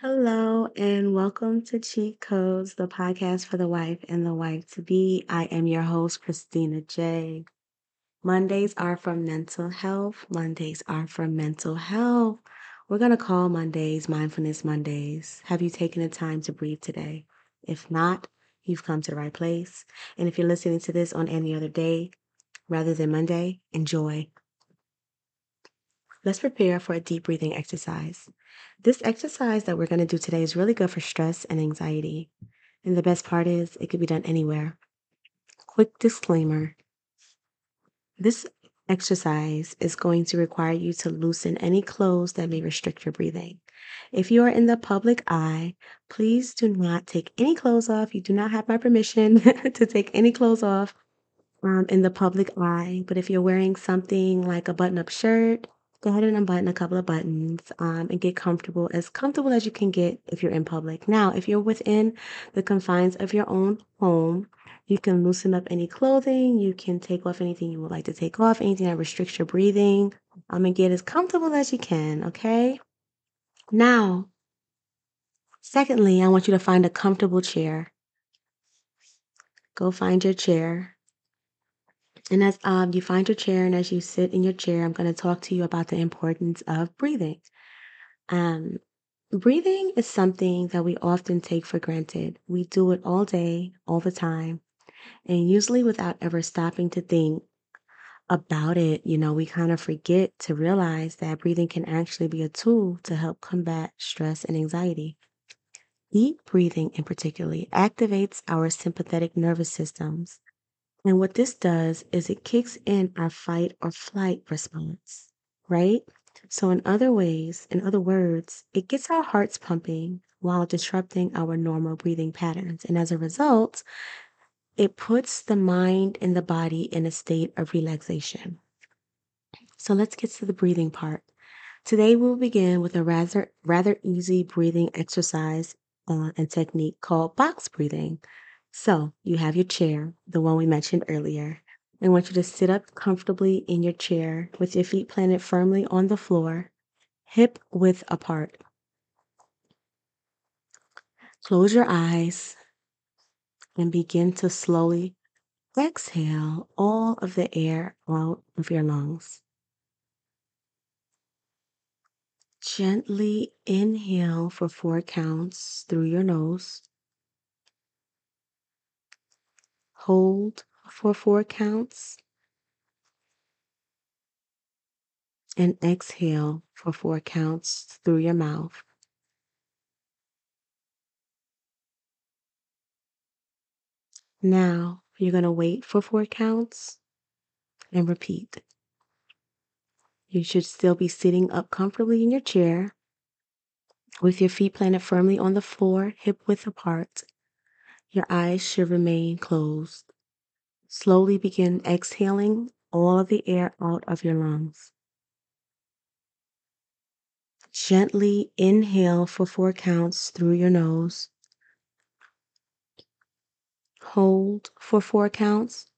Hello, and welcome to Cheat Codes, the podcast for the wife and the wife to be. I am your host, Christina J. Mondays are for mental health. Mondays are for mental health. We're going to call Mondays Mindfulness Mondays. Have you taken the time to breathe today? If not, you've come to the right place. And if you're listening to this on any other day rather than Monday, enjoy. Let's prepare for a deep breathing exercise. This exercise that we're going to do today is really good for stress and anxiety. And the best part is, it could be done anywhere. Quick disclaimer this exercise is going to require you to loosen any clothes that may restrict your breathing. If you are in the public eye, please do not take any clothes off. You do not have my permission to take any clothes off um, in the public eye. But if you're wearing something like a button up shirt, go ahead and unbutton a couple of buttons um, and get comfortable, as comfortable as you can get if you're in public. Now, if you're within the confines of your own home, you can loosen up any clothing. You can take off anything you would like to take off, anything that restricts your breathing, um, and get as comfortable as you can, okay? Now, secondly, I want you to find a comfortable chair. Go find your chair. And as um, you find your chair and as you sit in your chair, I'm going to talk to you about the importance of breathing. Um, breathing is something that we often take for granted. We do it all day, all the time, and usually without ever stopping to think about it. You know, we kind of forget to realize that breathing can actually be a tool to help combat stress and anxiety. Deep breathing, in particular, activates our sympathetic nervous systems and what this does is it kicks in our fight or flight response, right? So, in other ways, in other words, it gets our hearts pumping while disrupting our normal breathing patterns. And as a result, it puts the mind and the body in a state of relaxation. So, let's get to the breathing part. Today, we'll begin with a rather, rather easy breathing exercise uh, and technique called box breathing. So you have your chair, the one we mentioned earlier. I want you to sit up comfortably in your chair with your feet planted firmly on the floor, hip width apart. Close your eyes and begin to slowly exhale all of the air out of your lungs. Gently inhale for four counts through your nose. Hold for four counts. And exhale for four counts through your mouth. Now, you're going to wait for four counts and repeat. You should still be sitting up comfortably in your chair with your feet planted firmly on the floor, hip width apart. Your eyes should remain closed. Slowly begin exhaling all of the air out of your lungs. Gently inhale for four counts through your nose. Hold for four counts.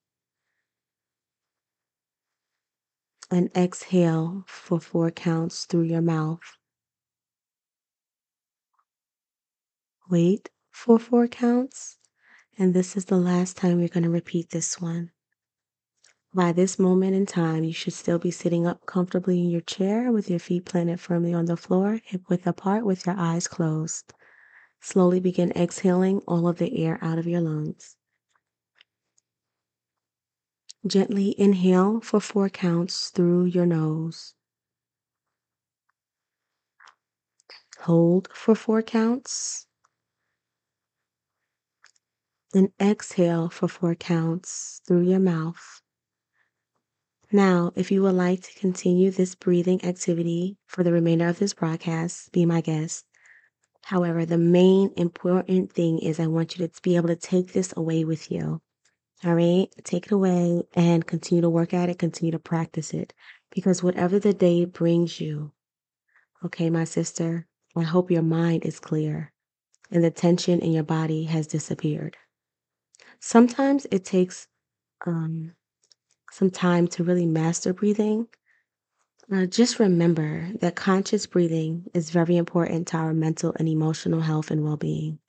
And exhale for four counts through your mouth. Wait for four counts. And this is the last time you're going to repeat this one. By this moment in time, you should still be sitting up comfortably in your chair with your feet planted firmly on the floor, hip width apart, with your eyes closed. Slowly begin exhaling all of the air out of your lungs. Gently inhale for four counts through your nose. Hold for four counts and exhale for four counts through your mouth. Now, if you would like to continue this breathing activity for the remainder of this broadcast, be my guest. However, the main important thing is I want you to be able to take this away with you. All right, take it away and continue to work at it, continue to practice it. Because whatever the day brings you, okay, my sister, I hope your mind is clear and the tension in your body has disappeared. Sometimes it takes um, some time to really master breathing. Just remember that conscious breathing is very important to our mental and emotional health and well being,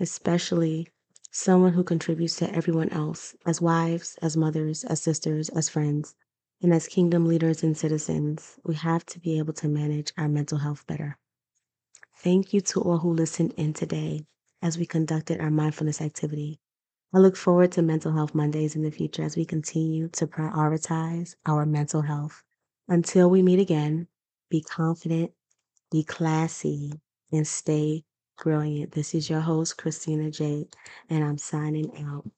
especially someone who contributes to everyone else as wives, as mothers, as sisters, as friends, and as kingdom leaders and citizens. We have to be able to manage our mental health better. Thank you to all who listened in today as we conducted our mindfulness activity. I look forward to Mental Health Mondays in the future as we continue to prioritize our mental health. Until we meet again, be confident, be classy, and stay brilliant. This is your host, Christina J, and I'm signing out.